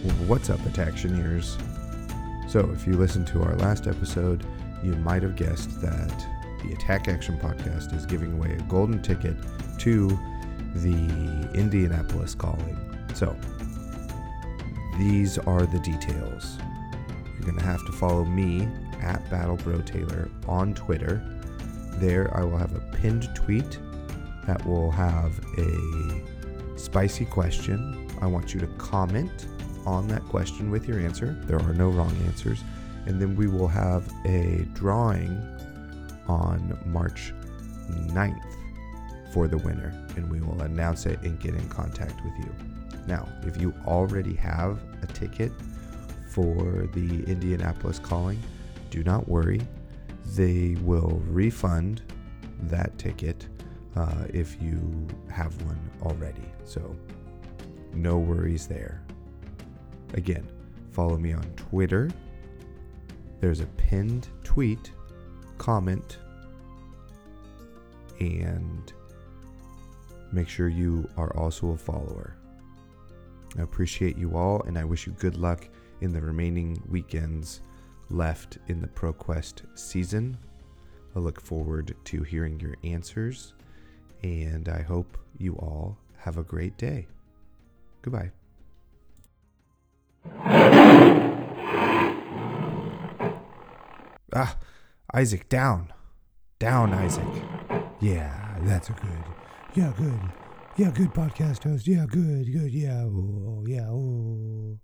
What's up, Attactioneers? So, if you listened to our last episode, you might have guessed that the Attack Action Podcast is giving away a golden ticket to the Indianapolis Calling. So, these are the details. You're going to have to follow me at BattleBro Taylor on Twitter. There, I will have a pinned tweet that will have a spicy question. I want you to comment on that question with your answer. There are no wrong answers. And then we will have a drawing on March 9th for the winner, and we will announce it and get in contact with you. Now, if you already have a ticket for the Indianapolis calling, do not worry. They will refund that ticket uh, if you have one already. So, no worries there. Again, follow me on Twitter. There's a pinned tweet, comment, and make sure you are also a follower. I appreciate you all, and I wish you good luck in the remaining weekends left in the ProQuest season. I look forward to hearing your answers, and I hope you all have a great day. Goodbye. Ah, Isaac, down. Down, Isaac. Yeah, that's a good. Yeah, good. Yeah, good podcast host. Yeah, good, good. Yeah, oh, yeah, oh.